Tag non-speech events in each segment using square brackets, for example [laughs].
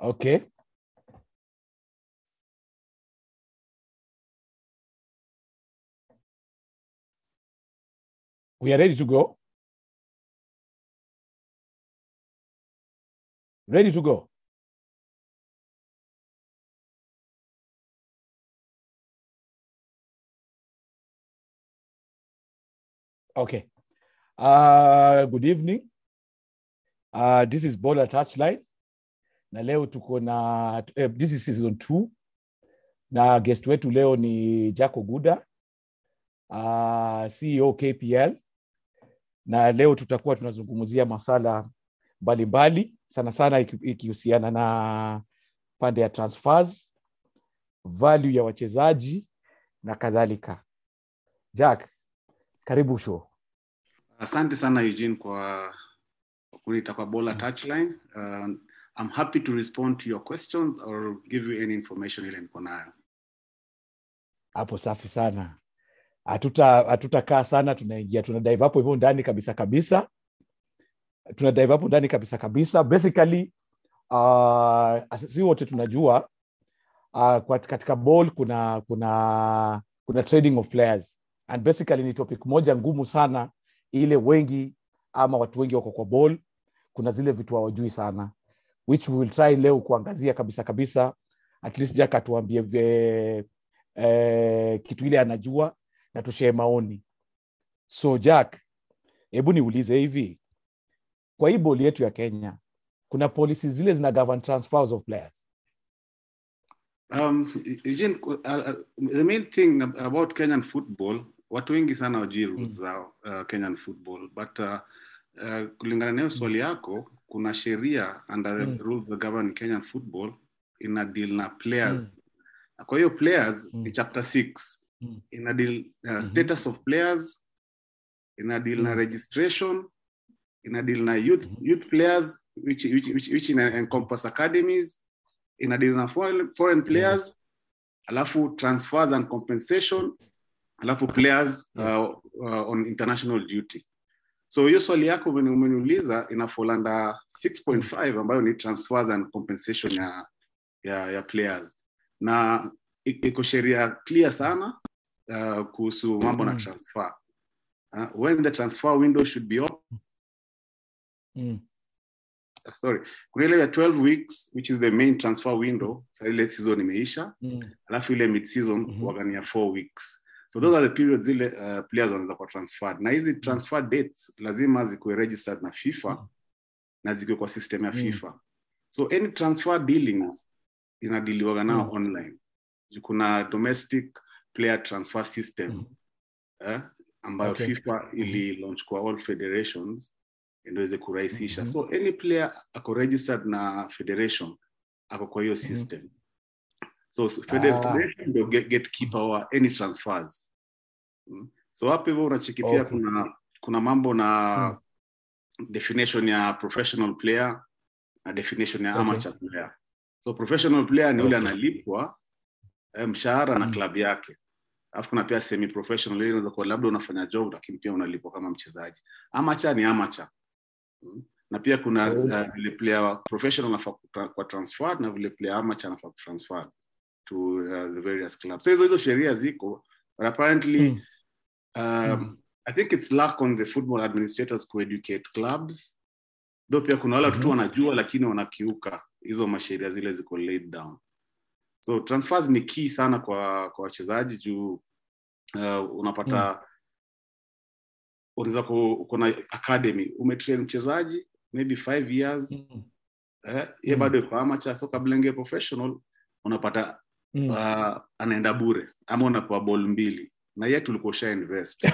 Okay. We are ready to go. Ready to go. Okay. Uh, good evening. Uh, this is Bola Touchline. Na leo tuko na eh, this is season 2 na guest wetu leo ni Jaco Guda uh, CEO KPL na leo tutakuwa tunazungumzia masala mbalimbali sana sana iki- ikihusiana na pande ya transfers, value ya wachezaji na kadhalika. Jack, karibu show. Asante sana Eugene kwa kuniita kwa Bola Touchline. Uh, I'm happy to respond to your questions or give you any information ile niko nayo. Hapo safi sana. Hatuta hatutakaa sana, tunaingia tuna dive hapo hivyo ndani kabisa kabisa, tuna dive hapo ndani kabisa kabisa. Basically uh, si wote tunajua uh, katika ball kuna kuna kuna trading of players and basically ni topic moja ngumu sana ile wengi ama watu wengi wako kwa ball kuna zile vitu hawajui sana which we will try leo kuangazia kabisa kabisa. At least jack atuambie eh, kitu ile anajua na tushee maoni. So jack hebu niulize hivi. Kwa hii boli yetu ya kenya kuna policies zile zina govern transfers of players? Um, Eugene, uh, uh, the main thing about Kenyan football, watu wengi sana wajui rules za uh, Kenyan football. But uh, uh, kulingana na hiyo swali yako kuna sheria under the Mm. rules that govern Kenyan football ina deal na players Mm. Kwa hiyo players Mm. ni chapter 6 Mm. ina deal uh, Mhm. status of players ina deal na Mm. registration ina deal na youth Mhm. youth players which which which, which ina encompass academies ina deal na foreign, foreign players alafu transfers and compensation alafu players uh, uh, on international duty so hiyo swali yako umeniuliza ina fall under 6.5 ambayo ni transfers and compensation ya ya, ya players na iko sheria clear sana uh, kuhusu mambo na Mm. transfer uh, when the transfer window should be open mm. sorry kuna ile ya 12 weeks which is the main transfer window sa ile season imeisha Mm. alafu ile mid season mm-hmm. wagania 4 weeks so those are the period zile uh, players wanaweza kuwa transferred na hizi transfer dates lazima zikuwe registered na FIFA Mm. na zikuwe kwa system ya Mm. FIFA so any transfer dealings inadiliwaga nao Mm. online kuna domestic player transfer system Mm. eh, ambayo Okay. FIFA ili launch kwa all federations ndio iweze kurahisisha Mhm. so any player ako registered na federation ako kwa hiyo system so Ah. ndio gatekeeper wa any transfers Mm. so hapo hivyo unacheki pia Okay. kuna kuna mambo na definition ya professional player na definition ya Okay. amateur player so professional player ni yule Okay. analipwa eh, mshahara na club yake alafu kuna pia semi professional ile inaweza kuwa labda unafanya job lakini pia unalipwa kama mchezaji amateur ni amateur Mm. na pia kuna Okay. uh, vile player professional anafaa kwa transfer na vile player amateur anafaa kutransfer to uh, the various clubs so hizo sheria ziko but apparently Mm. um, Mm. i think it's lack on the football administrators to educate clubs though pia kuna wale watoto Mhm. wanajua lakini wanakiuka hizo masheria zile ziko laid down so transfers ni key sana kwa kwa wachezaji juu uh, unapata unaweza kuna academy umetrain mchezaji maybe five years Mm. eh, ye Mm. bado iko amateur so kabla ingie professional unapata Mm. uh, anaenda bure. Ama unapewa bol mbili. Na ye tulikuwa usha invest.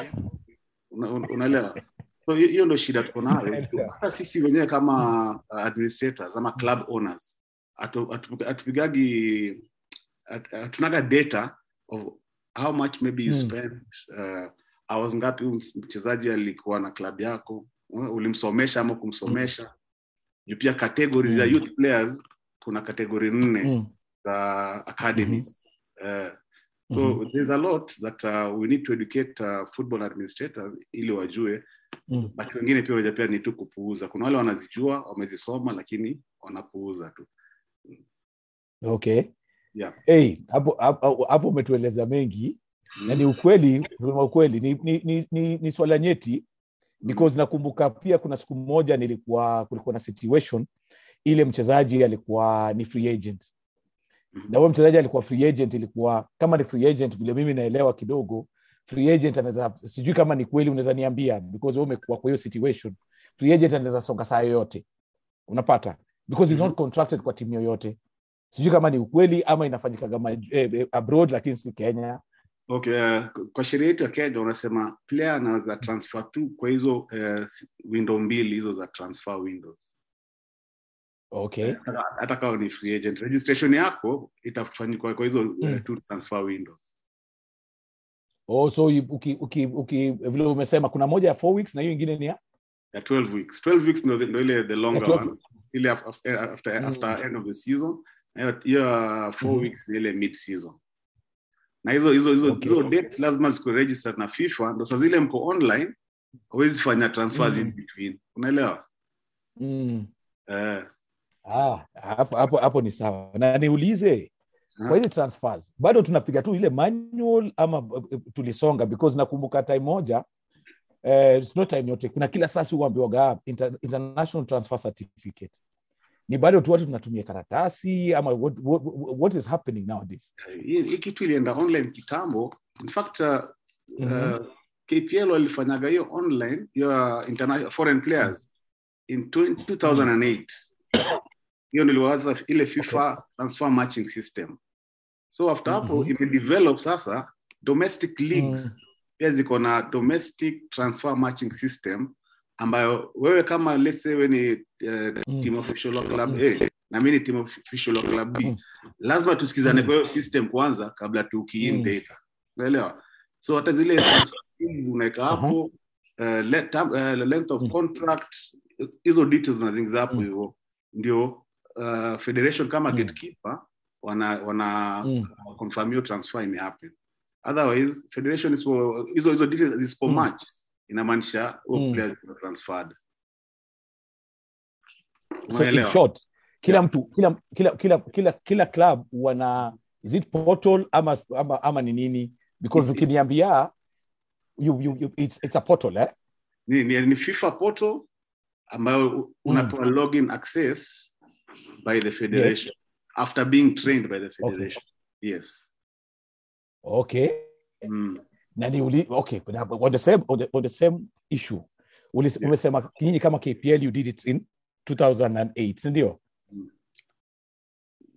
Unaelewa una- so hiyo ndo shida tuko nayo. Hata sisi wenyewe kama uh, administrators ama club owners hatu- hatu- hatupigagi hatunaga data of how much maybe you Mm. spend uh, hours ngapi mchezaji alikuwa na club yako ulimsomesha ama kumsomesha. Juu pia categories ya Mm. youth players kuna kategori nne. Mm. Za academies. Uh, so Mhm. there's a lot that uh, we need to educate uh, football administrators ili wajue. Mm. but wengine pia wajapea ni tu kupuuza. Kuna wale wanazijua wamezisoma lakini wanapuuza tu. Okay. Yeah. hey, hapo hapo umetueleza mengi. Na ni ukweli ukweli ni, ni, ni, ni, ni swala nyeti. Because nakumbuka pia kuna siku moja nilikuwa kulikuwa na situation ile mchezaji alikuwa ni free agent. Na huyo mchezaji alikuwa free agent ilikuwa kama ni free agent vile mimi naelewa kidogo free agent anaweza sijui kama ni kweli unaweza niambia because wewe umekuwa kwa hiyo situation. Free agent anaweza songa saa yoyote. Unapata? Because he's Mhm. not contracted kwa timu yoyote. Sijui kama ni ukweli ama inafanyika kama eh, eh, abroad lakini si kenya. Okay uh, kwa sheria yetu ya kenya unasema player anaweza transfer tu kwa hizo uh, window mbili hizo za transfer windows okay hata kawa ni free agent registration yako itafanyikwa kwa hizo Mm. uh, two transfer windows oh, so uki, uki, uki, vile umesema kuna moja ya four weeks na hiyo ingine ni ya ya 12 weeks 12 weeks ndo no, ile the longer yeah, 12 one ile af- after, after, Mm. after end of the season hiyo- hiyo uh, four Mhm. weeks ni ile mid season na hizo hizo hizo Okay. hizo dates lazima zikuwe registered na FIFA ndo saa zile mko online huwezi fanya transfers Mm. in between unaelewa mm. eh ah, hapo, hapo, hapo ni sawa. Na niulize hmm. kwa hizi transfers bado tunapiga tu ile manual ama eh, tulisonga because nakumbuka time moja eh, it's not time yote. Kuna kila sasi uambiwaga inter, international transfer certificate. Ni bado tu watu tunatumia karatasi ama what, what, what is happening nowadays? Hii kitu ilienda online kitambo. In fact uh, Mhm. uh, KPL walifanyaga hiyo online hiyo uh, international foreign players in 20, 2008 hiyo niliwaza ile FIFA transfer matching system so after hapo Mhm. imedevelop sasa domestic leagues Mm. pia ziko na domestic transfer matching system ambayo wewe kama let's say we ni uh, Mm. team official wa club Mm. A na mimi ni team official of club B Mm. lazima tusikizane Mm. kwa hiyo system kwanza kabla tukiin Mm. data unaelewa so hata zile [coughs] unaweka hapo uh, let, uh, length of Mm. contract hizo details na things hapo Mm. hivyo ndio uh, federation kama Mm. gatekeeper wana wana Mm. confirm hiyo transfer imehappen otherwise federation isipo hizo hizo details zisipo Mm. match inamaanisha huo Mm. players transferred so in short kila Yeah. mtu kila kila kila kila kila club wana is it portal ama ama, ama ni nini because ukiniambia you, you, you, it's, it's a portal eh? ni, ni, ni FIFA portal ambayo unapewa login access by the federation after being trained by the federation yes okay mm. na niuli okay but on the same on the, on the same issue Ulis, Yeah. umesema nyinyi kama KPL you did it in 2008 si ndio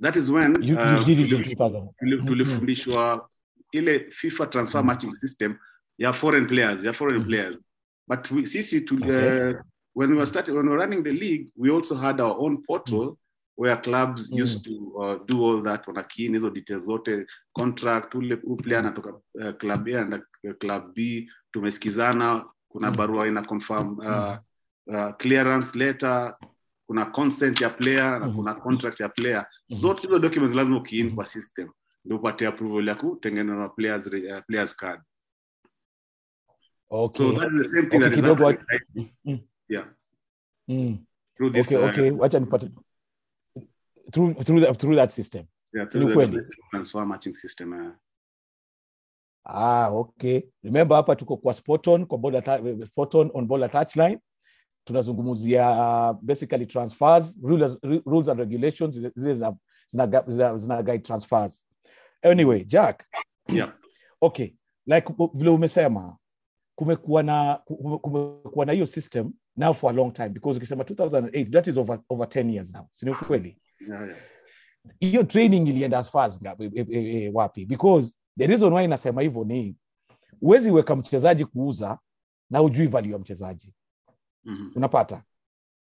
that is when you, uh, you did it in tuli- 2000 tuli- Mhm. tulifundishwa ile FIFA transfer Mm. matching system ya foreign players ya foreign Mhm. players but we, sisi tuli, Okay. uh, when we were starting when we were running the league we also had our own portal where clubs Mm. used to uh, do all that wanakini hizo details zote contract ule player anatoka uh, club A na club B tumesikizana kuna Mm. barua ina confirm uh, uh, clearance letter kuna consent ya player na Mhm. kuna contract ya player Mhm. zote hizo documents lazima ukiin kwa system ndio upate approval ya kutengeneza players uh, players card okay so that is the same thing Okay, that is kidogo? Mm. yeah mm. through this okay uh, okay wacha nipate through through that, through that system yeah, through the transfer matching system Ah, okay. Remember hapa tuko kwa Sporton, kwa border Sporton on border touchline. Tunazungumzia uh, basically transfers, rules, rules and regulations zile zina, zina, zina, zina guide transfers. Anyway, Jack, yeah okay. Like vile umesema kumekuwa na kumekuwa na hiyo system now for a long time because ukisema 2008 that is over over 10 years now. Si ni kweli? Hiyo training ilienda as far e, e, e, wapi? Because the reason why inasema hivyo ni huwezi weka mchezaji kuuza na ujui value ya mchezaji. Mhm. unapata?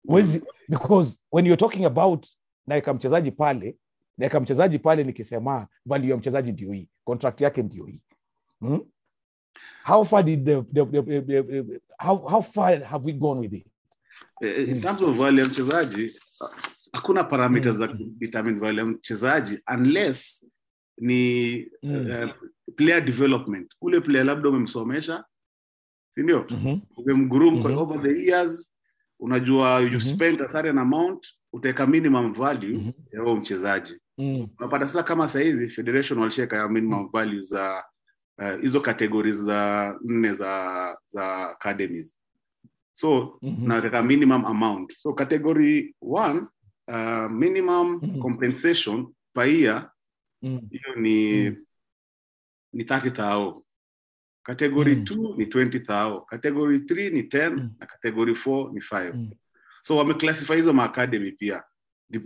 Huwezi because when you're talking about naweka mchezaji pale naweka mchezaji pale nikisema value ya mchezaji ndio hii contract yake ndio hii. Hmm? how far did the, the, the, the, the, how, how far have we gone with it? In terms of value ya mchezaji hakuna parameters Mm. za kudetermine value ya mchezaji unless ni Mm. uh, player development ule player labda umemsomesha sindio ndio Mhm. umemgroom mm-hmm. over the years unajua you Mhm. spend a certain amount utaweka minimum value Mhm. ya huo mchezaji Mm. unapata sasa kama sahizi federation walisheka ya minimum value za uh, hizo categories za nne za za academies so mm-hmm. naweka minimum amount so category one uh, minimum mm. compensation per year Mm. hiyo ni Mm. ni 30 thao category Mm. 2 ni 20 thao category 3 ni 10 Mm. na category 4 ni 5 Mm. so wameclassify hizo maacademy pia uh,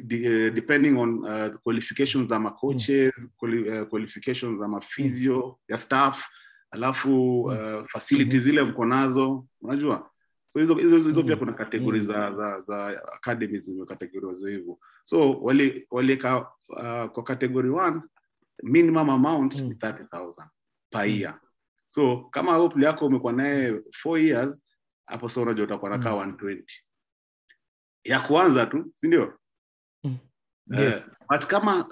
depending on uh, the qualifications za macoaches quali, uh, qualifications za mafysio ya staff alafu uh, facilities zile mko nazo unajua so hizo hizo, hizo Mm. pia kuna kategori Mm. za za za academies zimekategoriwa hivyo so walieka uh, kwa category 1 minimum amount Mm. ni 30000 per year so kama player yako umekuwa naye 4 years hapo sasa unajua utakuwa nakaa Mm. 120 ya kuanza tu si ndio Yes. uh, but kama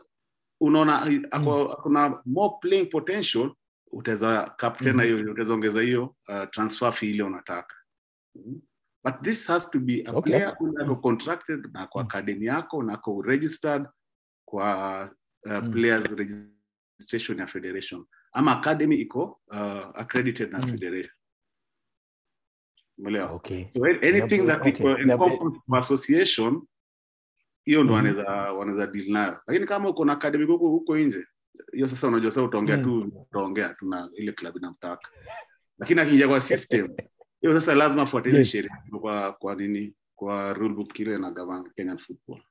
unaona eh, ako- kuna more playing potential utaweza cap tena Mhm. hiyo utaweza ongeza hiyo uh, transfer fee ile unataka. But this has to be a Okay. player unako contracted na kwa academy yako unako ako registered kwa uh, Mm. players registration ya federation ama academy iko uh, accredited na Mm. federation umeelewa Okay. so anything that Okay. iko encompassed by association hiyo ndo mm. wanaweza wanaweza deal nayo lakini kama uko na academy huko huko nje hiyo sasa unajua sasa utaongea Mm. tu utaongea tu na ile club inamtaka lakini akija kwa system [laughs] hiyo sasa lazima afuatilie Yes. sheria kwa kwa nini kwa rule book ile na govern Kenyan football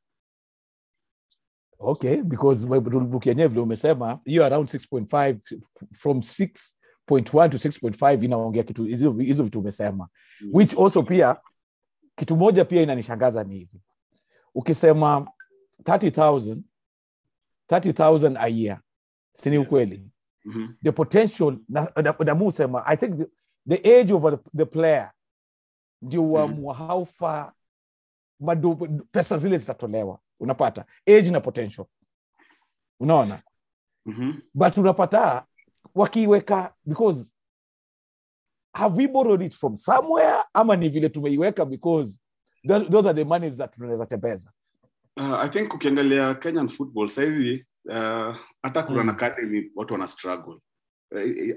okay because rule book yenyewe vile umesema hiyo around 6.5 from 6.1 to 6.5 inaongea kitu hizo vitu umesema Mm. which also pia kitu moja pia inanishangaza ni hivi ukisema 30000 30000 a year sini Yeah. mm-hmm. the potential na, na, na na sema i think the, the age of the, the player ndio uamua how far bado pesa zile zitatolewa. Unapata? Age na potential. Unaona? Mhm. but unapata wakiiweka because have we borrowed it from somewhere ama ni vile tumeiweka because those, those are the monies that tunaweza tembeza? Uh, I think ukiangalia Kenyan football saizi uh, hata kuna Mm. academy watu wana struggle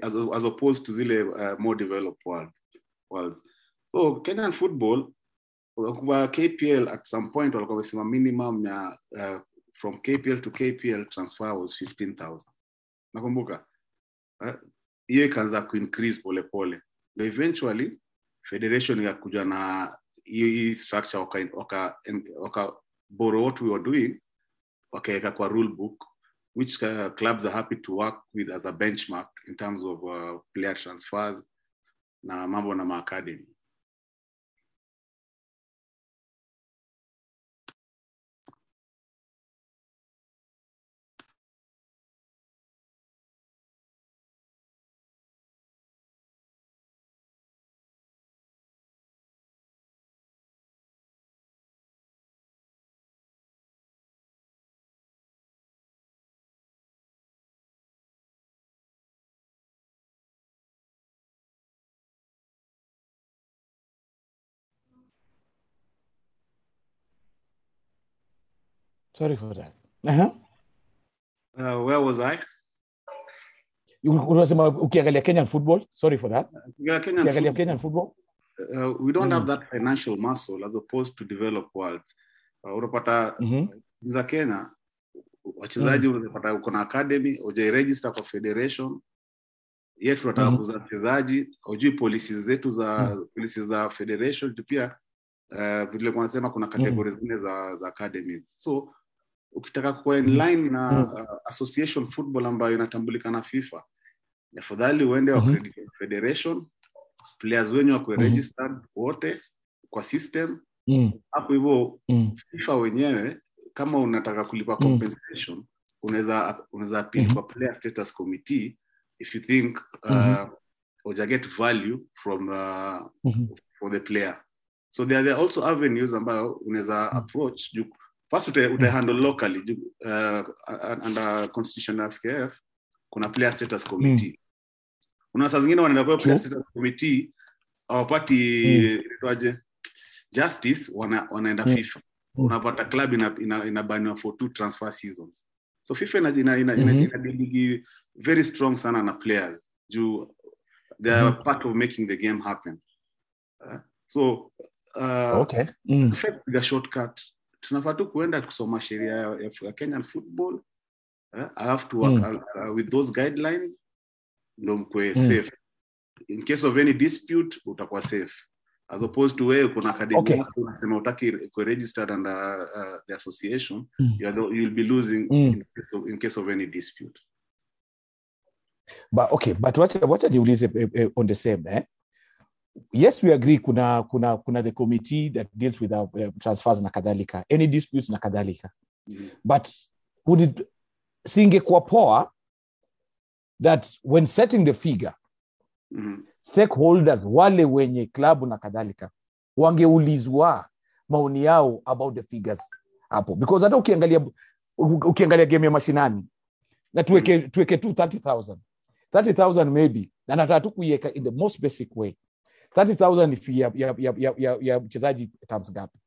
as, as opposed to zile uh, more developed world, worlds. So Kenyan football kwa KPL at some point walikuwa wamesema minimum ya uh, from KPL to KPL transfer was 15000 nakumbuka hiyo uh, ikaanza kuincrease polepole ndo eventually federation ikakuja na hii structure waka, waka, waka borrow what we were doing wakaweka kwa rule book which uh, clubs are happy to work with as a benchmark in terms of uh, player transfers na mambo na maacademy sorry for that uh-huh. uh, where was I? unasema ukiangalia kenyan football sorry for that Kenyan ukiangalia kenyan football uh, we don't Mm. have that financial muscle as opposed to developed worlds uh, unapata Mhm. za kenya wachezaji unapata uko na academy ujairegister kwa federation yet tunataka Mhm. kuuza wachezaji hujui policies zetu za Mm. policies za federation pia uh, vile kunasema kuna kategori zingine za, za academies so ukitaka kuwa in line na Mm. uh, association football ambayo inatambulika na fifa afadhali uende wa mm -hmm. federation players wenyu wakuwe Mhm. registered wote kwa system Mm, hapo hivyo mm, fifa wenyewe kama unataka kulipa Mm. compensation unaweza unaweza appeal Mhm. kwa player status committee if you think uh, Mhm. uja get value from uh, mhm, for the player so there, there are also avenues ambayo unaweza Mm. approach juu first ute, ute handle locally uh, under constitution of FKF kuna player status committee kuna saa zingine wanaenda kwa player status committee hawapati Mm. justice wana, wanaenda Mm. FIFA Mm. unapata club ina, ina, inabaniwa for two transfer seasons so fifa ina, ina, ina, Mhm. ina, inadiligi very strong sana na players juu they are Mhm. part of making the game happen uh, so uh, okay mm. FIFA kupiga shortcut tunafaa tu kuenda kusoma sheria ya, ya, ya kenyan football uh, alafu to work Mm. uh, with those guidelines ndo mkwe Mm. safe in case of any dispute utakuwa safe as opposed to wewe kuna academy Okay. yako unasema utaki ku registered under uh, the association Mm. you are you'll be losing Mm. in, case of, in case of any dispute but okay but wacha jiulize eh, eh, on the same eh? Yes we agree kuna kuna kuna the committee that deals with our, uh, transfers na kadhalika any disputes na kadhalika. Mhm. but would it singekuwa poa that when setting the figure Mhm. stakeholders wale wenye klabu na kadhalika wangeulizwa maoni yao about the figures hapo. Because hata ukiangalia ukiangalia game ya mashinani na tuweke tuweke tu 30000 30000 maybe na nataka tu kuiweka in the most basic way 30000 ni fee ya, ya, ya, ya, ya, ya mchezaji terms ngapi?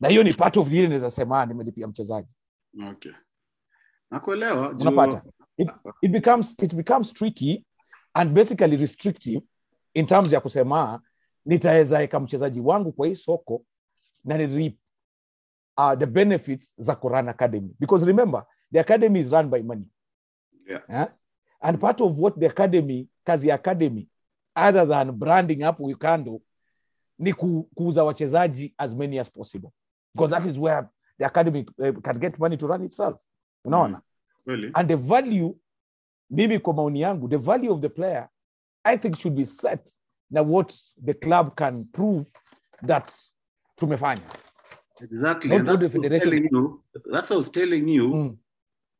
Na hiyo ni part of ile naweza sema nimelipia mchezaji. Okay. Nakuelewa unapata? It, it becomes it becomes tricky and basically restrictive in terms ya kusema nitaweza weka mchezaji wangu kwa hii soko na ni reap uh, the benefits za Quran Academy. Because remember the academy is run by money. Yeah. Yeah? and part of what the academy kazi ya academy other than branding up Wikando ni kuuza wachezaji as many as possible. Because that is where the academy uh, can get money to run itself. Unaona? Really? and the value mimi kwa maoni yangu the value of the player i think should be set na what the club can prove that tumefanya. Exactly Not that's what I was telling you. That's what I was telling you. Mm.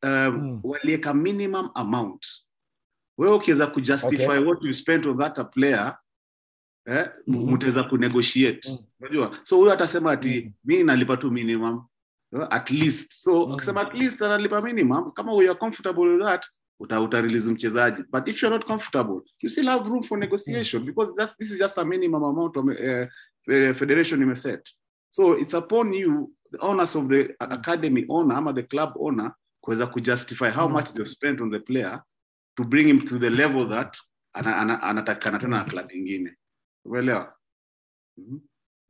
um, Mm. walieka minimum amount wewe ukiweza kujustify Okay. what you spent on that player eh, Mhm. mtaweza kunegotiate mm-hmm. so huyo atasema ati Mhm. mi nalipa tu minimum eh, at least so mm-hmm. at least analipa minimum kama we are comfortable with that uta, uta release mchezaji but if you're not comfortable you still have room for negotiation because that's, this is just a minimum amount of, uh, federation imeset so it's upon you the owners of the academy owner ama the club owner kuweza kujustify how Mm. much they've spent on the player to bring him to the level that ana- ana- anatakikana tena na klabu ingine umeelewa Mhm.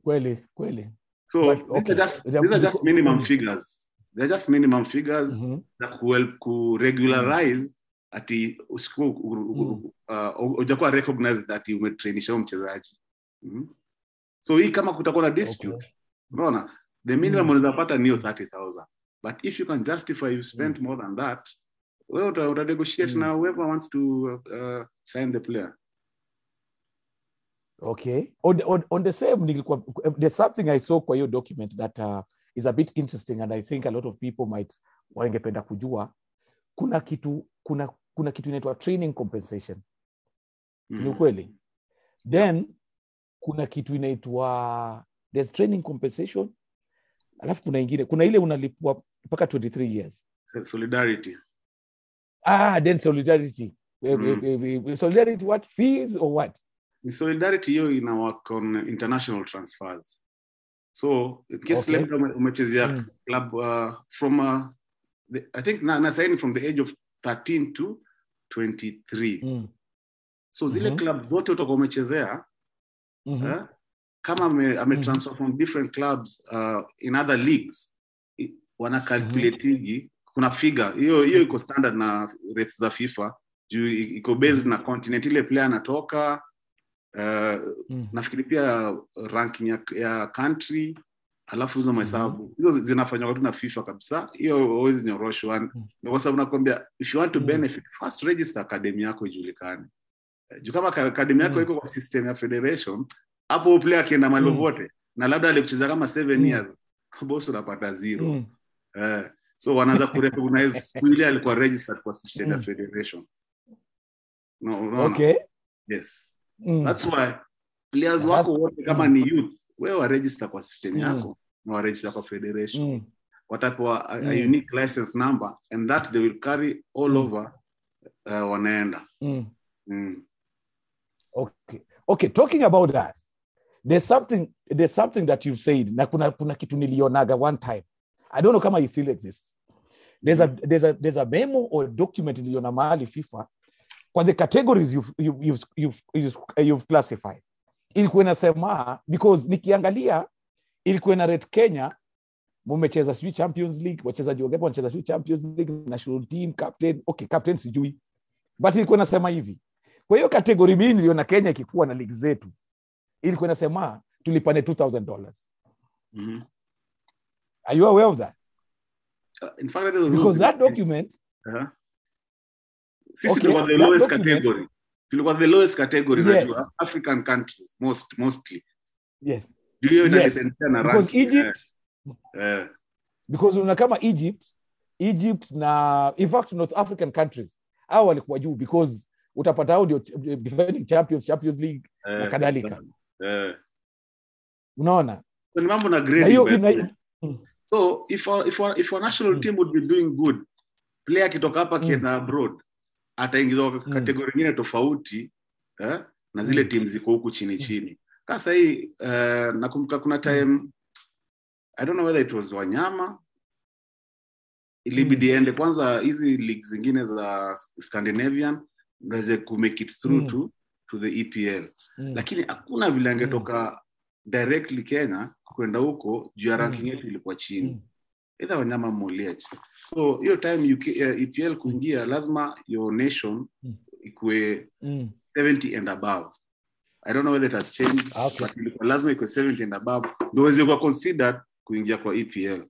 kweli kweli so But, these, are just, these are just minimum mm. figures they're just minimum figures Mhm. za ku- kuregularize ati usiku Mm. uh, ujakuwa recognized ati umetrainisha huyo mchezaji -hmm. so hii kama kutakuwa na dispute Okay. unaona the minimum mm-hmm. pata niyo 30000 but if you can justify you spent more than that wewe uta, uta negotiate Mm. na whoever wants to uh, sign the player. Okay. On, on, on the same nilikuwa there's something i saw kwa hiyo document that uh, is a bit interesting and i think a lot of people might wangependa kujua. Kuna kitu kuna kuna kitu inaitwa training compensation. Si ni Mm. ukweli? Then kuna kitu inaitwa there's training compensation. Alafu kuna ingine kuna ile unalipwa mpaka 23 years. Solidarity ah then solidarity Mm. solidarity what fees or what solidarity hiyo ina work on international transfers so in case Okay. labda umechezea Mm. club uh, from uh, the, i think na, from the age of 13 to 23 Mm. so zile Mhm. club zote utakuwa umechezea Mhm. eh, kama ametransfer ame mm from different clubs uh, in other leagues i- mm calculatigi kuna figa hiyo hiyo iko standard na rates za fifa juu iko based na continent ile player anatoka uh, Mm. nafikiri pia ranking ya, ya country alafu hizo mahesabu hizo zinafanywa tu na fifa kabisa hiyo huwezi nyoroshwa Mm. Kwa sababu nakwambia if you want to Mm. benefit first register academy yako ijulikane Eh, juu kama academy yako Mm. iko kwa system ya federation hapo player akienda mali Mm. na labda alikucheza kama seven Mm. years [laughs] boss unapata zero Mm. eh, so wanaanza [laughs] kurecognize siku alikuwa registered kwa system ya Mm. federation no, no, okay yes Mm. that's why players wako wote kama mm. ni youth wewe waregister kwa system Mm. yako na waregister kwa federation Mm. watapewa a, a Mm. unique license number and that they will carry all Mm. over uh, wanaenda Mm. mm. okay okay talking about that there's something there's something that you've said na kuna, kuna kitu nilionaga one time i don't know kama it still exists. There's a, there's a, there's a memo or document niliona mahali fifa kwa the categories you've, you've, you've, you've, you've, classified. Ilikuwa inasema because nikiangalia ilikuwa ina rate kenya mumecheza sijui champions league wachezaji wangapi wanacheza sijui champions league national team captain okay captain sijui. But ilikuwa inasema hivi. Kwa hiyo kategori mimi niliona kenya ikikuwa na ligi zetu ilikuwa inasema tulipane 2000 dollars. Mhm. Are you aware of that? Uh, in fact, because that document Uh-huh. sisi Okay, the lowest document- category. Tulikuwa the lowest category Yes. unajua african countries most mostly. Yes. Hiyo Yes. inadependea na because ranking, egypt eh, eh. because una kama egypt egypt na in fact north african countries au walikuwa juu because utapata hao ndio defending champions champions league Eh, na kadhalika. eh. unaona? So ni mambo na na hiyo so if our, if our, if our national Mm. team would be doing good player akitoka hapa Mm. akienda abroad ataingizwa Mm. kategori ingine tofauti eh? na zile Mm. timu ziko huku chini chini kaa hii uh, nakumbuka kuna time i don't know whether it was wanyama ilibidi ende kwanza hizi league zingine za scandinavian waweze kumake it through Mm. to, to the epl Mm. lakini hakuna vile angetoka directly kenya kwenda huko juu ya Mm. ranking yetu ilikuwa chini Mm. either wanyama moliach so hiyo time UK, uh, epl kuingia lazima your nation Mm. ikue Mm. 70 and above i don't know whether it has changed Okay. but ilikuwa lazima ikue 70 and above ndio uweze kuwa considered kuingia kwa epl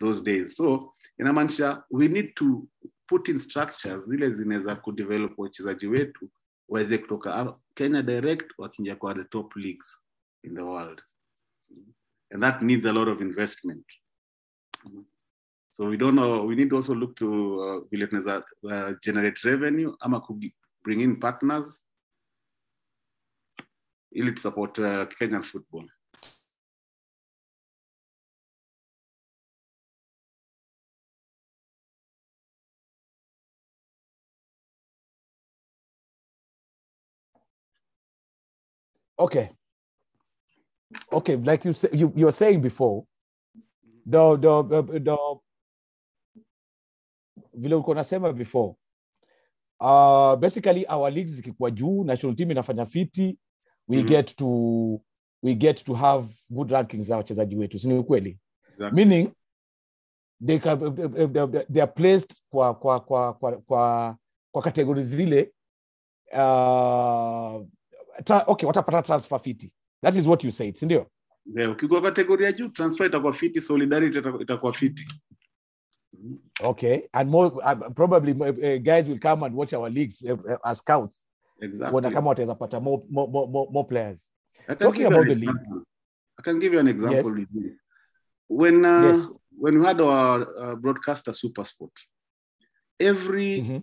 those days so inamaanisha we need to put in structures zile zinaweza kudevelop wachezaji wetu waweze kutoka kenya direct wakiingia kwa the top leagues in the world. And that needs a lot of investment. So we don't know we need also look to uh, tunaweza uh, generate revenue ama ku bring in partners ili tusupport uh, kenyan football okay okay like you said you you were saying before the the the, vile ulikuwa unasema before uh, basically our leagues zikikuwa juu national team inafanya fiti we Mhm. get to we get to have good rankings za wachezaji wetu sini kweli Exactly. meaning they, can, they are placed kwa kwa kwa kwa kwa, kwa kategori zile uh, tra, okay watapata transfer fiti that is what you said sindio yeah, ukikuwa kategoria ya juu transfer itakuwa fiti solidarity itakuwa- fiti okay and more uh, probably uh, guys will come and watch our leagues uh, uh, as scouts exactly. kuona kama wataweza pata more, more, more, more, players Talking about the league. I can give you an example. Yes. When uh, Yes. when we had our uh, broadcaster Supersport, every Mhm.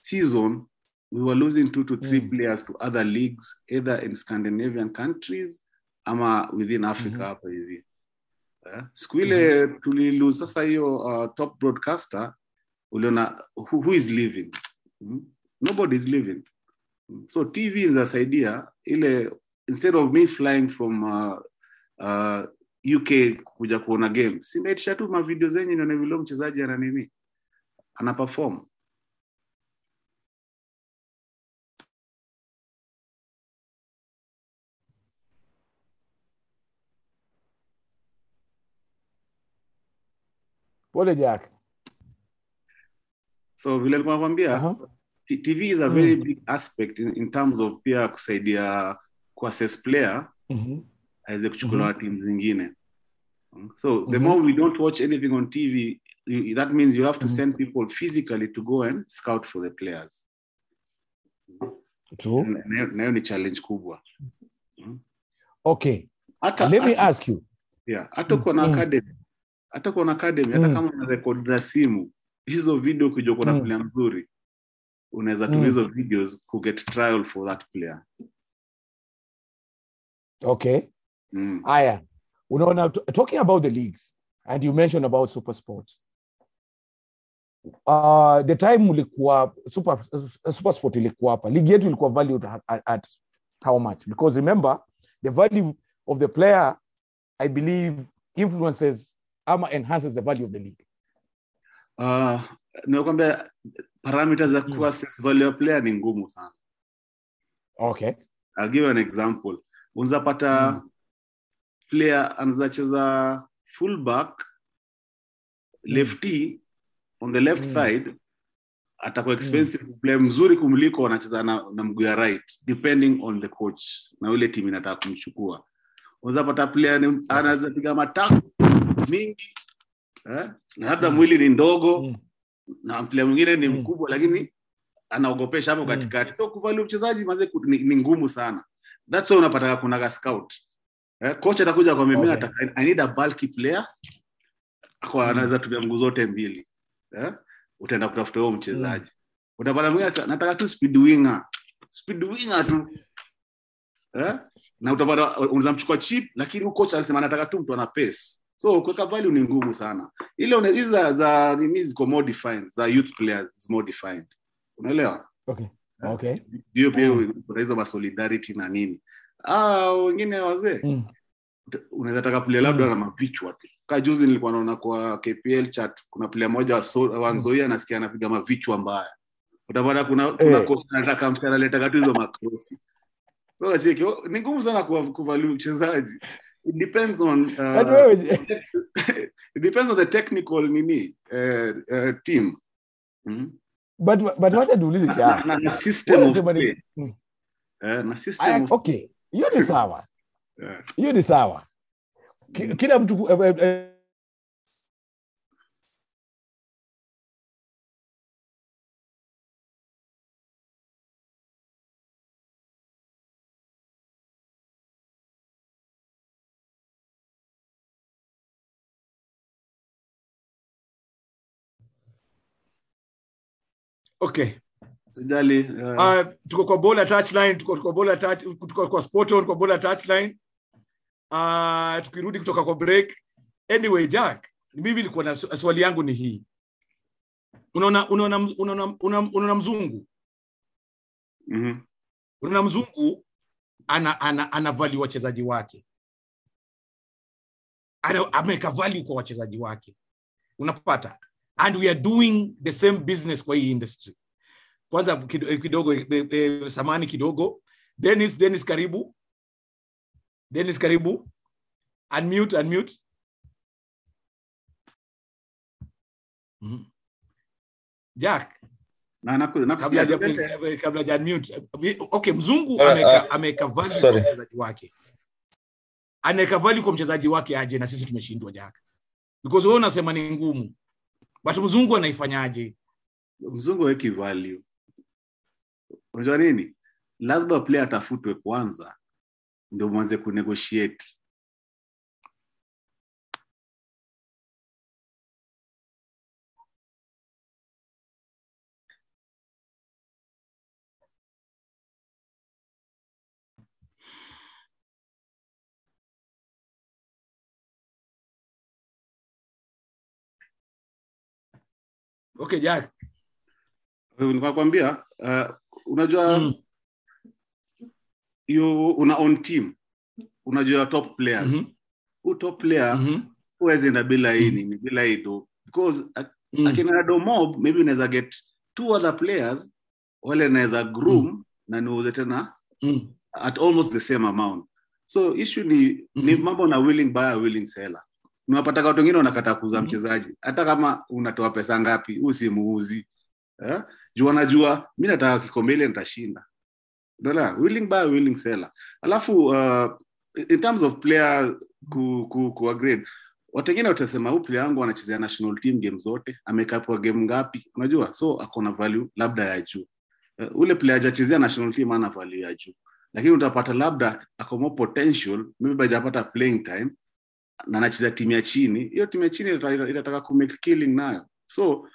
season we were losing two to three Mm. players to other leagues, either in Scandinavian countries ama within Africa Mhm. hapa hivi. yeah. siku ile tulilose sasa hiyo uh, top broadcaster uliona who, who is living mm? nobody is living so tv inasaidia ile instead of me flying from uh, uh, uk kuja kuona game sinaitisha tu mavideo zenye nione vile mchezaji ana nini ana perform pole jack so vile nilikuwa nakwambia uh-huh. Tv is a Mm. very big aspect in, in terms of pia kusaidia kuassess player Mhm. aweze kuchukuliwa na timu zingine so the Mhm. more we don't watch anything on tv you- that means you have to Mhm. send people physically to go and scout for the players True. Na- na na hiyo ni challenge kubwa okay hata let me ask you yeah, hata uko na Mm. academy hata kwa academy hata Mm. kama unarekodi na simu hizo video ukijua kuna Mm. player mzuri unaweza Mm. tumia hizo videos ku get trial for that player okay mm. aya unaona talking about the leagues and you mentioned about super sport uh, the time ulikuwa super, super sport ilikuwa hapa ligi yetu ilikuwa valued at, at how much because remember the value of the player i believe influences ama enhances the value of the league? Uh, nimekwambia parameters za Mm. value player ni ngumu sana. Okay. I'll give you an example. Unzapata pata Mm. player anazacheza fullback lefty on the left Mm. side atakuwa expensive player mzuri kumliko anacheza na, na mguu ya right depending on the coach na ule timu inataka kumchukua. Unaweza pata player ni- anaweza piga matako mingi eh? na labda Mm. mwili ni ndogo Mm. na player mwingine ni Mm. mkubwa lakini anaogopesha hapo Mm. so kuvalia mchezaji maze ni, ni ngumu sana that's why unapata kuna scout eh, coach atakuja kwa mimi Okay. I need a bulky player kwa Mm. anaweza tumia mguu zote mbili eh? utaenda kutafuta huyo mchezaji utapata mwingine nataka tu speed winger speed winger tu eh? na utapata unaweza mchukua chip lakini huko coach alisema anataka tu mtu ana pace so kuweka value ni ngumu sana. Ile hizi za za nini ziko more defined za youth players is more defined unaelewa? Okay. Okay. hiyo pia Mm. kuna hizo ma na nini? Ah wengine wazee. Mm. unaweza taka player labda Mm. na mavichwa tu ka juzi nilikuwa naona kwa KPL chat kuna player moja wanzoia Nzoia nasikia anapiga mavichwa mbaya. Utapata kuna kuna Eh. coach msichana tu hizo makrosi so unacheki oh, ni ngumu sana kuvalia uchezaji mchezaji it depends on uh, [laughs] it depends on the technical nini uh, uh, team. Mm? but but wacha niulize na, cha na, na system of play. Mm. Uh, na system Aya, of okay. Hiyo ni sawa. Eh, hiyo ni sawa. Kila mtu ku- eh, eh, okay. Sijali uh, uh, tuko kwa bola touchline tuko kwa bola touch tuko kwa sporton kwa bola touchline. Uh, tukirudi kutoka kwa break. Anyway jack mimi nilikuwa na swali yangu ni hii. Unaona unaona unaona unaona mzungu? Mhm. unaona mzungu ana ana ana wachezaji wake. Ana ameweka value kwa wachezaji wake. Unapata and we are doing the same business kwa hii industry. Kwanza eh, kidogo eh, eh, samani kidogo. Dennis dennis karibu. Dennis karibu. Unmute unmute. Mhm. jack. Na kabla ja, kabla haja unmute. Okay mzungu value kwa mchezaji wake. Anaweka value kwa mchezaji wake aje na sisi tumeshindwa jack. Because wewe unasema ni ngumu but mzungu anaifanyaje? Mzungu aweki value. Unajua nini? Lazima player atafutwe kwanza ndio mwanze kunegotiate okay jack nikakwambia uh, unajua Mm. you una on team unajua top players Mhm. Who top player Mhm. huwezi enda bila hii Mhm. nini bila hii do because Mm. akina do mob maybe unaweza get two other players wale naweza groom na niuze tena Mm. at almost the same amount so issue ni, ni Mhm. mambo na willing buyer willing seller unapata watu wengine wanakataa kuuza Mhm. mchezaji. Hata kama unatoa pesa ngapi huu si muuzi. Eh? juu anajua mi nataka kikombe ile nitashinda. Dola willing buy willing seller. Alafu uh, in terms of player ku, ku, ku upgrade watu wengine watasema huu player wangu anachezea national team game zote. Amekapwa game ngapi? Unajua? So akona value labda ya juu. Uh, ule player hajachezea national team ana value ya juu. Lakini utapata labda ako more potential maybe hajapata playing time na anacheza timu ya chini hiyo timu ya chini itata- itataka kumake killing nayo. So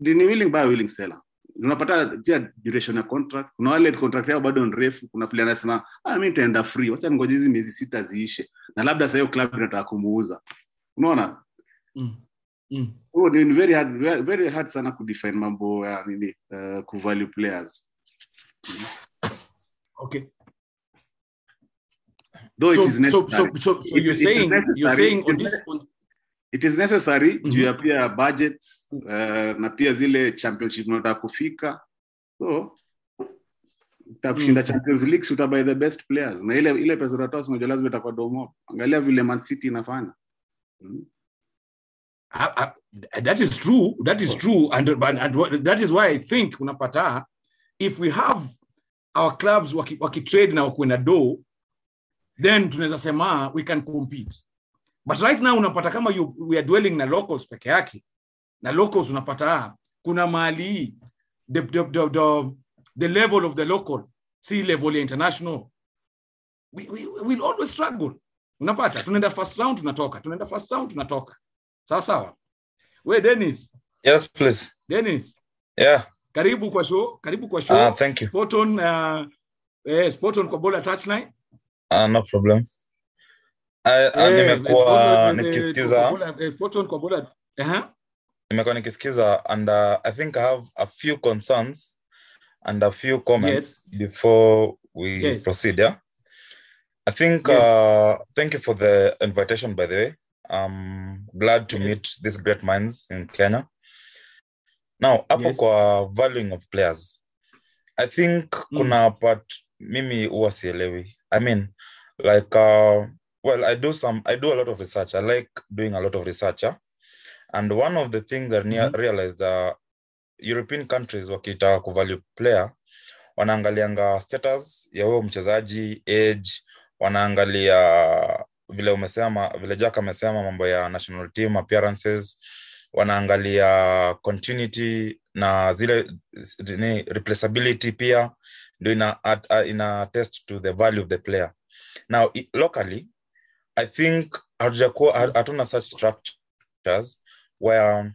ni willing buyer willing seller. Unapata pia duration ya contract. Kuna wale contract yao bado ni refu. Kuna player anasema ah mimi nitaenda free. Wacha ngoja hizi miezi sita ziishe. Na labda sasa hiyo club inataka kumuuza. Unaona? Mm. Mm. Oh, ni very hard very, very hard sana kudefine mambo ya nini uh, kuvalue players. Okay though so, it is so, so, so, so you're it saying you're saying on this on, it is necessary Mhm. juu ya pia budgets uh, na pia zile championship unataka kufika so kushinda Mm. champions league si utabuy the best players na ile ile pesa utatoa si unajua lazima itakuwa domo angalia vile man city inafanya mm. I- I- that is true that is true and, and, and that is why i think unapata if we have our clubs waki- wakitrade na wakuwe na do then tunaweza sema we can compete. But right now unapata kama you, we are dwelling na locals peke yake na locals unapata kuna mali the, the, the, the, the level of the local si level ya international. We, we, we'll always struggle. Unapata tunaenda first round tunatoka. Tunaenda first round tunatoka. Sawa sawa. We dennis. Yes, please. dennis. Yeah. karibu kwa show karibu kwa show. Uh, thank you. spot on uh, eh, spot on kwa bola touchline Uh, no problem. Uh, Eh, nimekuwa eh, nikisikiza Aha. nimekuwa nikisikiza and uh, I think I have a few concerns and a few comments before we Yes. proceed. Yeah. I think Yes. uh, thank you for the invitation. By the way, I'm glad to Yes. meet these great minds in Kenya. Now, hapo Yes. kwa valuing of players, I think kuna part mimi huwa sielewi. I mean, like uh, well, I do some, I do a lot of research. I like doing a lot of research. Yeah? And one of the things I Mhm. realized uh, European countries wakitaka kuvalue player wanaangalianga status ya huyo mchezaji age wanaangalia vile umesema vile jack amesema mambo ya national team appearances wanaangalia continuity na zile ni replaceability pia ndio a, at- uh, ina test to the value of the player. Now i- locally i think hatujakuwa hatuna such structures where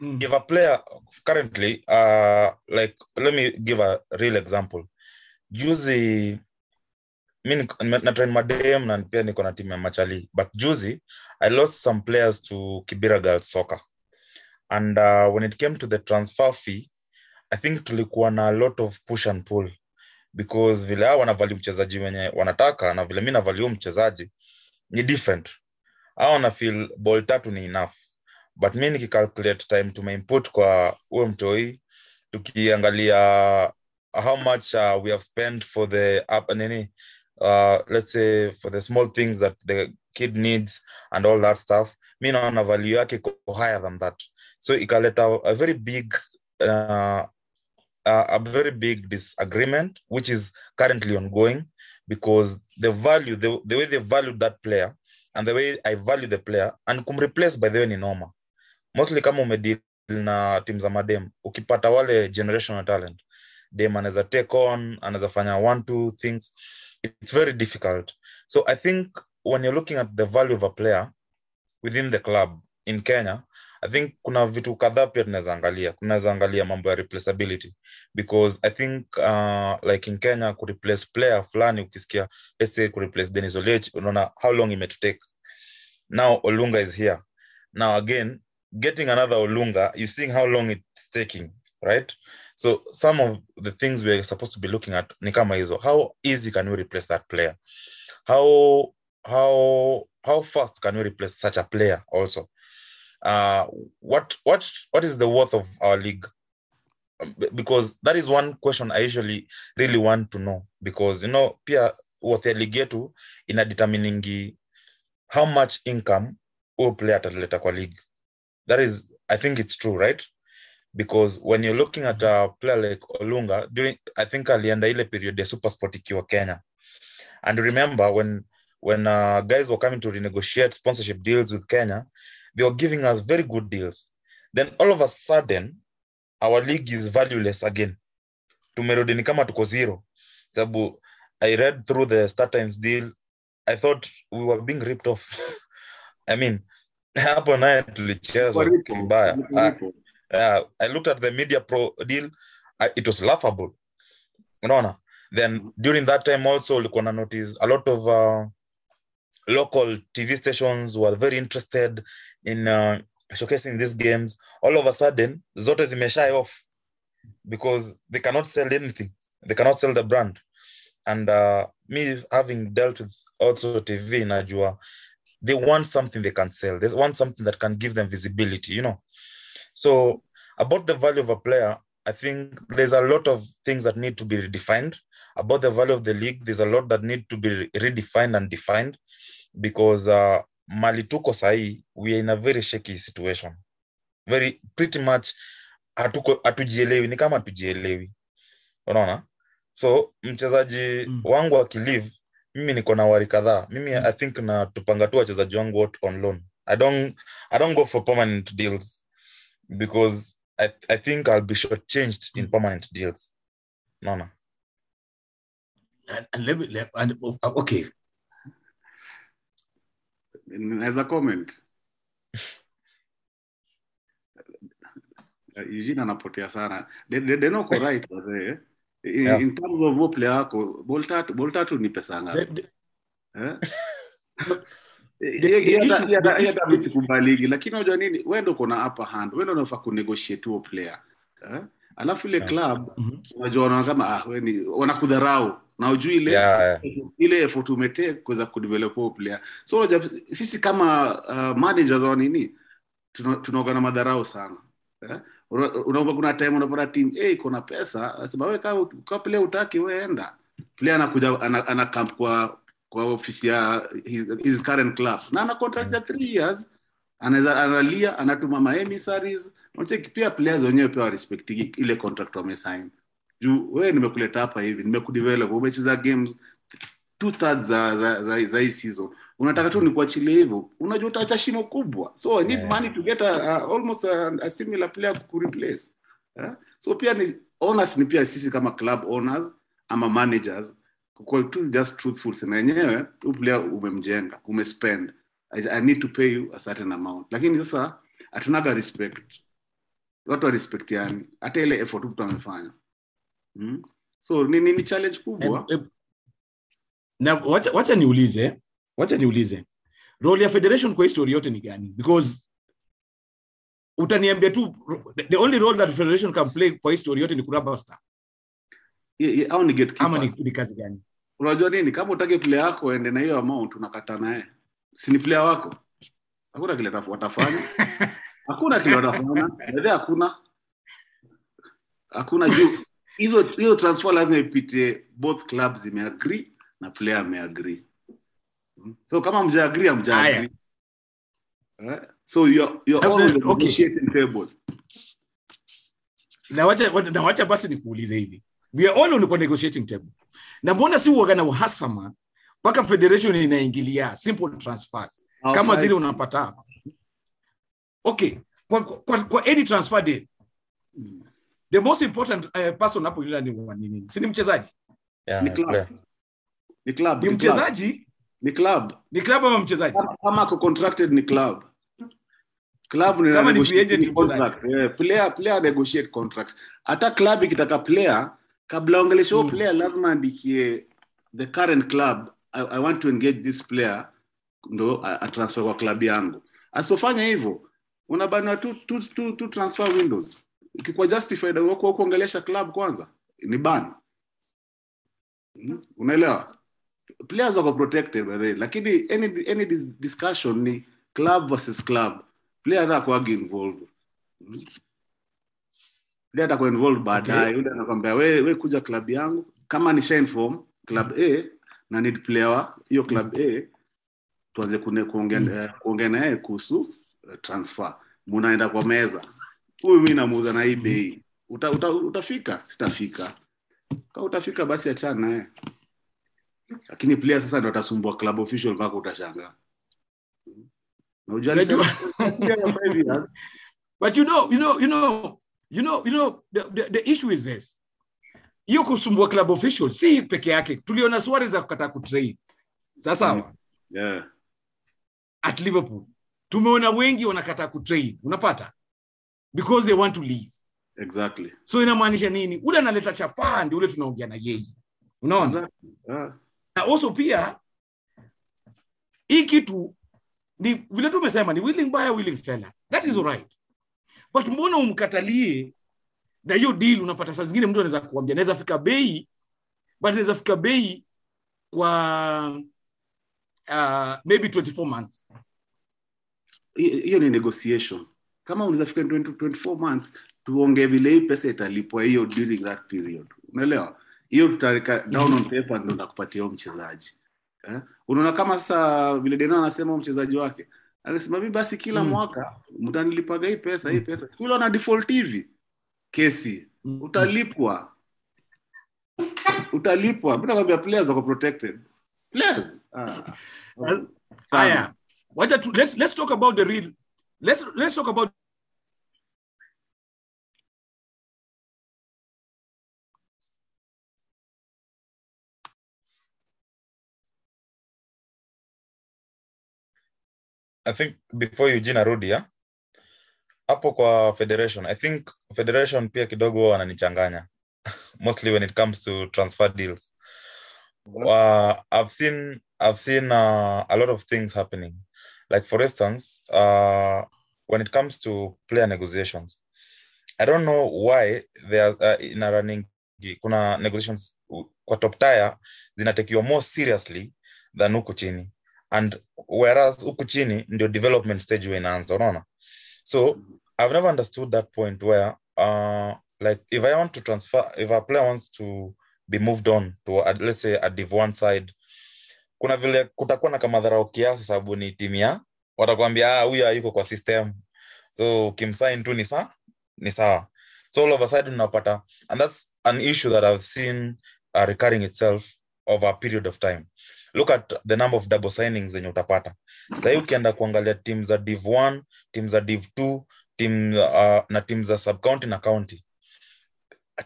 Mm. if a player currently uh like let me give a real example. Juzi mi na train madem na pia niko na timu ya machali but juzi i lost some players to kibira girls soccer. And uh, when it came to the transfer fee i think tulikuwa na a lot of push and pull because vile hao wanavali mchezaji wenye wanataka na vile mi navali mchezaji ni different. Au feel ball tatu ni enough. But mi nikicalculate time tumeimput kwa huyo mtoi tukiangalia how much uh, we have spent for the up nini uh, let's say for the small things that the kid needs and all that stuff mi naona value yake iko higher than that. So ikaleta a very big uh, uh, a very big disagreement which is currently ongoing because the value the, the way they valued that player and the way i value the player and kumreplace by the way ni mostly kama umedeal na tim za madem ukipata wale generational talent dem anaweza take on anaweza fanya one two things. It's very difficult. So i think when you're looking at the value of a player within the club in kenya i think kuna vitu kadhaa pia tunaweza angalia. Tunaweza angalia mambo ya replaceability. Because i think uh, like in kenya kureplace player fulani ukisikia kureplace denis oliech unaona how long imetutake now olunga is here. Now again getting another olunga you seeing how long it's taking right? So some of the things we're supposed to be looking at ni kama hizo. How easy can we replace that player? How how how fast can we replace such a player also uh what what what is the worth of our league? Um, because that is one question i usually really want to know. Because you know pia worth ya league yetu ina determiningi how much income huyo player ataleta kwa league. That is i think it's true right? Because when you're looking at a player like olunga during i think alienda ile period ya supersport ikiwa kenya. And remember when when uh, guys were coming to renegotiate sponsorship deals with kenya they were giving us very good deals. Then all of a sudden our league is valueless again. Tumerudi ni kama tuko zero. Sababu i read through the star times deal. I thought we were being ripped off. [laughs] I mean [laughs] hapo naye tulichezwa vibaya. Ah, uh, I looked at the media pro deal, uh, it was laughable. Unaona? Then during that time also ulikuwa na notice a lot of uh, local TV stations were very interested in uh, showcasing these games. All of a sudden, zote zimeshy off because they cannot sell anything. They cannot sell the brand. And uh, me having dealt with also TV najua they want something they can sell they want something that can give them visibility you know so about the value of a player i think there's a lot of things that need to be redefined about the value of the league there's a lot that need to be redefined and defined because uh, mali tuko sahi we are in a very shaky situation. Very pretty much hatuko hatujielewi. Ni kama hatujielewi. Unaona? So mchezaji Mm. wangu akilive mimi niko na wari kadhaa. Mimi i think na tupanga tu wachezaji wangu wote on loan. I don't i don't go for permanent deals because i, I think i'll be shortchanged in Mm. permanent deals. Unaona? And, and let me, let, and, uh, okay naweza comment. [laughs] Jina anapotea sana. De- de- [laughs] right wazee in, Yeah. in terms of huo player wako ball tatu ni pesa ngapi? Hata- lakini unajua nini? Wewe ndio uko na upper hand. Wewe ndio unafaa kunegotiate huo player. Eh? Alafu ile club Mhm. unajua kama ah wewe ni wanakudharau. Na ujui ile yeah, ile effort umetake kuweza kudevelop player. So unajua, sisi kama uh, managers wa nini tunaoga na madharau sana. Eh? Una- unaomba kuna time unapata team hey, kuna pesa. Anasema wewe kama kama player utaki wewe enda. Player anakuja ana, ana camp kwa kwa ofisi ya his, his current club. Na ana contract ya 3 years. Anaweza analia anatuma ma emissaries unacheki pia players wenyewe pia respect ile contract wamesign. Juu wewe nimekuleta hapa hivi nimekudevelop umecheza games two thirds za za, za, za hii season. Unataka tu nikuachilie hivyo. Unajua utaacha shimo kubwa. So i need Yeah. money to get a, a, almost a, a similar player kureplace yeah? so pia ni owners ni pia sisi kama club owners ama managers kwa tu just truthful sema yenyewe huu player umemjenga umespend. I, i need to pay you a certain amount. Lakini sasa hatunaga respect watu warespektiani respect hata ile effort mtu amefanya. Mm? so ni, ni, ni challenge kubwa. Eh, eh, na wacha, wacha niulize wacha niulize. Role ya federation kwa history yote ni gani? Because utaniambia tu the- only role that federation can play kwa history yote ni kuraba star yeah, ye- au ni ama ni, ni kazi gani? Unajua nini? Kama utake player yako ende na hiyo amount unakata naye. Si ni player wako? Hakuna kile watafanya [laughs] hakuna watafanya Baadhi hakuna. Hakuna juu. Hizo hiyo transfer lazima ipite both clubs imeagree na player ameagree. So kama mjaagree amjaagree eh? so you're, you're all the okay. negotiating table. Na wacha, na wacha basi nikuulize hivi. We are all on the negotiating table. Na mbona si uaga na uhasama mpaka federation inaingilia simple transfers? Kama zile unapata hapa okay kwa, kwa, kwa any transfer day Mm. the most important uh, person hapo yule ni nini? Si ni mchezaji? Yeah, Ni club. yeah. ni club ni mchezaji? Ni club. Ni club ama mchezaji? Kama ako contracted ni club. Club ni Kama ni free agent contract. yeah, player player negotiate contract hata club ikitaka player kabla ongelesha Mm. player lazima andikie the current club. I, i want to engage this player ndo a- atransfer kwa club yangu. Asipofanya hivyo unabaniwa tu, tu, tu, tu transfer windows. Ikikuwa justified wako kuongelesha club kwanza ni ban. Mm? unaelewa? Players wako protected by the lakini any, any discussion ni club versus club. Player atakuagi involved. Mm. player atakuwa involved baadaye. Yule anakwambia we, we kuja club yangu. Kama ni shine form club a na need player hiyo club a tuanze kuongea Mm. eh, kuongea naye kuhusu eh, transfer. Munaenda kwa meza. Huyu mi namuuza na hii Mm. bei. Uta, uta, utafika? Sitafika. Ka utafika basi achana naye. Lakini player sasa ndo atasumbua club official mpaka utashangaa. [laughs] But you know you know you know you know you know the, the, the issue is this. Hiyo kusumbua club official si peke yake. Tuliona Suarez akataa kutrade sasa yeah. at liverpool tumeona wengi wanakataa kutrade unapata? Because they want to leave. Exactly. So inamaanisha nini? Ule analeta chapaa ndi ule tunaongea na yeye. Unaona? Exactly. Yeah. na also pia hii kitu ni vile tumesema ni willing buyer willing seller. That is alright. But mbona umkatalie na hiyo deal unapata? Saa zingine mtu anaweza kuambia naweza fika bei but naweza fika bei kwa uh, maybe 24 months hiyo ni negotiation. Kama unaweza fika 20, 24 months tuongee vile hii pesa italipwa hiyo during that period. Unaelewa? Hiyo tutaweka down on paper ndo nakupatia huyo mchezaji. Eh? unaona kama sasa vile dena anasema mchezaji wake akasema mi basi kila Mm. mwaka mtanilipaga hii pesa hii pesa. Siku ile wana default hivi kesi. Mm. utalipwa. Utalipwa. Mi nakwambia players wako protected. Players. Ah. Haya wacha tu let's let's talk about the real let's let's talk about i think before eugene arudi ya hapo kwa federation i think federation pia kidogo wananichanganya [laughs] mostly when it comes to transfer deals. Uh, i've seen i've seen uh, a lot of things happening like for instance uh, when it comes to player negotiations i don't know why they are uh, in a running kuna negotiations kwa top tier zinatekiwa more seriously than huku chini. And whereas huku chini ndio development stage inaanza unaona? So i've never understood that point where uh, like if i want to transfer if a player wants to be moved on to a, let's say a div one side kuna vile kutakuwa na kamadharau kiasi sababu ni timu watakwambia ah, huyu hayuko kwa system. So ukimsign tu ni saa ni sawa. So all of a sudden unapata and that's an issue that i've seen uh, recurring itself over a period of time. Look at the number of double signings zenye utapata. Sahii ukienda kuangalia tim za div 1 tim za div 2 tim uh, na tim za subcounty na county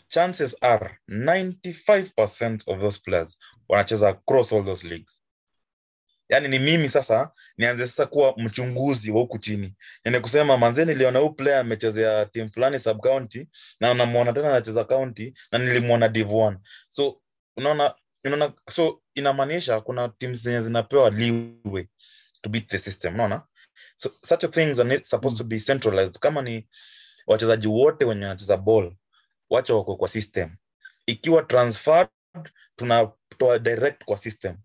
chances are 95% of those players wanacheza across all those leagues. Yaani ni mimi sasa nianze sasa kuwa mchunguzi wa huku chini. Yani kusema manzee niliona huu player amechezea tim fulani subcounty na namwona tena anacheza county na nilimwona div 1 so unaona unaona so inamaanisha kuna tim zenye zinapewa leeway to beat the system unaona? So such a things are supposed to be centralized. Kama ni wachezaji wote wenye wanacheza ball wacha wakwe kwa system. Ikiwa transferred tunatoa direct kwa system.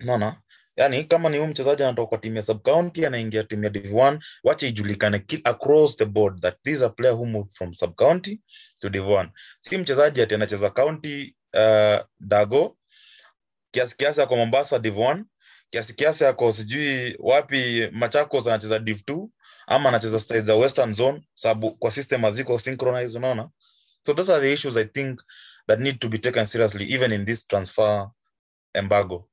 Unaona? Yani kama ni huyu mchezaji anatoka kwa timu ya subcounty anaingia timu ya div 1 wacha ijulikane across the board that this is a player who moved from subcounty to div 1 si mchezaji ati anacheza county uh, dago. Kiasi kiasi ako mombasa div 1 kiasi kiasi ako sijui wapi machakos anacheza div 2 ama anacheza za western zone sababu kwa system haziko synchronized unaona so those are the issues i think that need to be taken seriously even in this transfer embargo.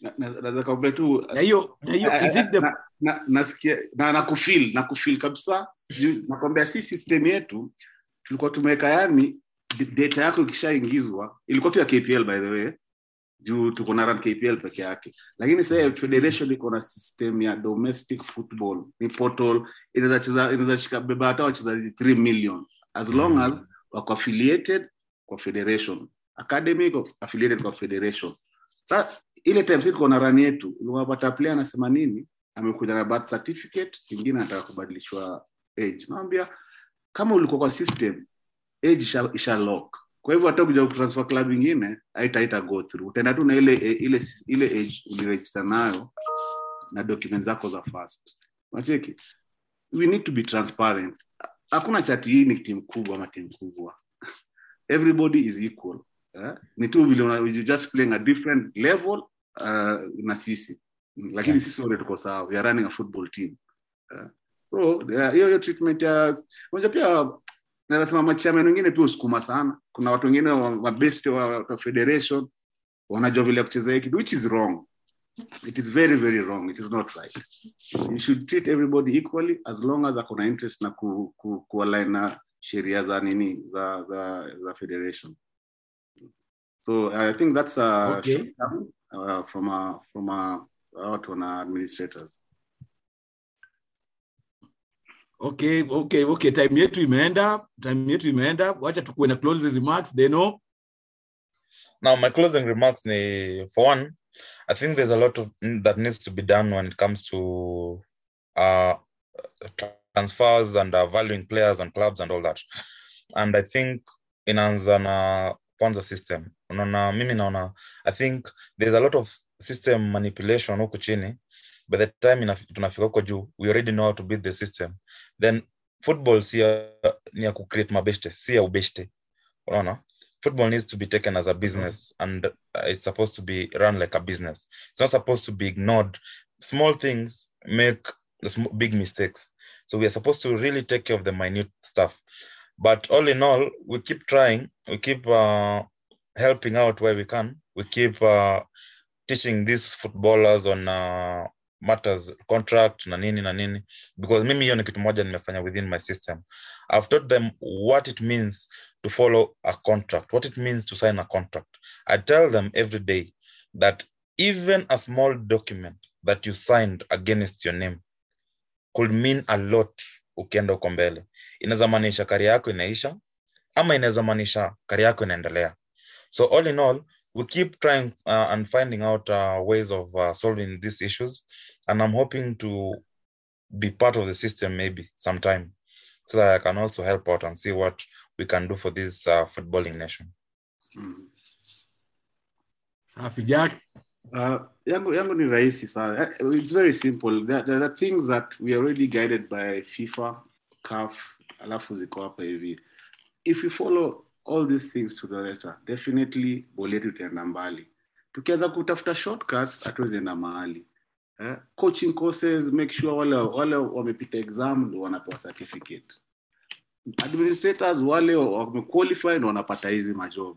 Na- na- naweza kaambia tu na hiyo na hiyo is it the na- na- nasikia na nakufil nakufil kabisa. Nakwambia si system yetu tulikuwa tumeweka yani data yako ikishaingizwa ilikuwa tu ya kpl by the way juu tuko na run kpl peke yake. Lakini sasa federation iko na system ya domestic football ni portal inaweza cheza inaweza shika beba hata wachezaji 3 million. As long as wako affiliated kwa federation. Academic affiliated kwa federation. Sa, ile time sisi tuko na run yetu unapata player anasema nini? Amekuja na birth certificate kingine anataka kubadilishwa age. Naambia kama ulikuwa kwa system age isha, isha lock. Kwa hivyo hata ukija kutransfer club ingine haita haita go through. Utaenda tu na ile ile ile age uliregister nayo na documents zako za first. Unacheki? We need to be transparent hakuna chati hii ni timu kubwa ama timu kubwa [laughs] everybody is equal eh? ni tu vile you just playing a different level uh, na sisi lakini Yeah. sisi wote tuko sawa we are running a football team eh? so hiyo hiyo treatment ya unajua pia nasema sema wengine pia usukuma sana kuna watu wengine wa- mabest wa, wa federation wanajua vile ya kucheza hii kitu which is wrong it is very very wrong. It is not right. You should treat everybody equally as long as akona interest na ku, ku, kualign na sheria za nini za za za federation. So i think that's a Okay. uh, from a from a out on our administrators. Okay okay okay. Time yetu imeenda time yetu imeenda. Wacha tukuwe na closing remarks Deno. Now, my closing remarks, ni, for one, I think there's a lot of that needs to be done when it comes to uh, transfers and uh, valuing players and clubs and all that. And I think inaanza na kwanza system. Unaona, mimi naona, I think there's a lot of system manipulation huku by the time inaf- tunafika huko juu we already know how to beat the system then football ya, ni ya kucreate mabeshte si ya ubeshte football needs to be taken as a business and it's supposed to be run like a business. It's not supposed to be ignored. Small things make the sm- big mistakes. So we are supposed to really take care of the minute stuff. But all in all we keep trying. We keep uh, helping out where we can. We keep uh, teaching these footballers on uh, matters contract na nini na nini. Because mimi hiyo ni kitu moja nimefanya within my system. I've taught them what it means to follow a contract what it means to sign a contract. I tell them every day that even a small document that you signed against your name could mean a lot ukienda uko mbele. Inaweza maanisha kari yako inaisha ama inaweza maanisha kari yako inaendelea. So all in all we keep trying uh, and finding out uh, ways of uh, solving these issues and i'm hoping to be part of the system maybe sometime so that i can also help out and see what we can do for this uh, footballing nation safi jack Uh, yangu, yangu ni rahisi sana. Eh, It's very simple. There, there are things that we are already guided by FIFA, CAF, alafu ziko hapa hivi. If you follow all these things to the letter, definitely boli yetu itaenda mbali. Tukianza kutafuta shortcuts, hatuwezi enda mahali. Eh? Coaching courses, make sure wale wale wamepita exam ndo wanapewa certificate. Administrators wale wamequalify ndo wanapata hizi majob.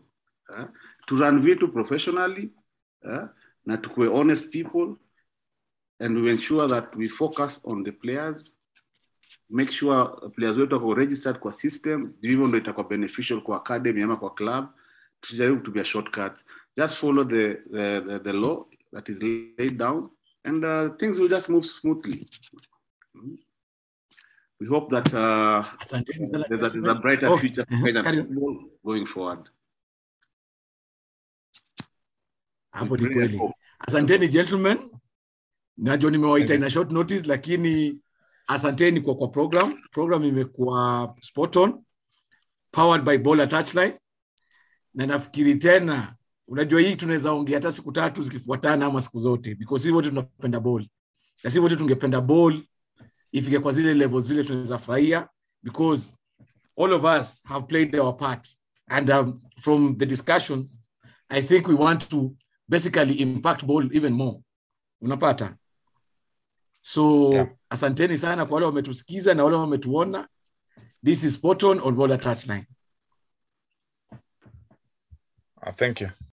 Eh? To run vitu professionally, eh? na tukue honest people and we ensure that we focus on the players make sure players wetu wako registered kwa system hivyo ndo itakuwa beneficial kwa academy ama kwa club tusijaribu kutumia shortcuts just follow the, the, the, the law that is laid down and uh, things will just move smoothly Mm. We hope that uh, there's, a, brighter Oh, future going forward. Hapo ni kweli. asanteni gentlemen. Najua nimewaita ina short notice lakini asanteni kwa kwa program. Program imekuwa spot on powered by bola touchline. Na nafikiri tena unajua hii tunaweza ongea hata siku tatu zikifuatana ama siku zote because sisi wote tunapenda ball. Na sisi wote tungependa ball ifike kwa zile level zile tunaweza furahia because all of us have played our part. And um, from the discussions i think we want to basically impact ball even more. Unapata? So Yeah. asanteni sana kwa wale wametusikiza na wale wametuona. This is spot on on Bola touchline. Uh, thank you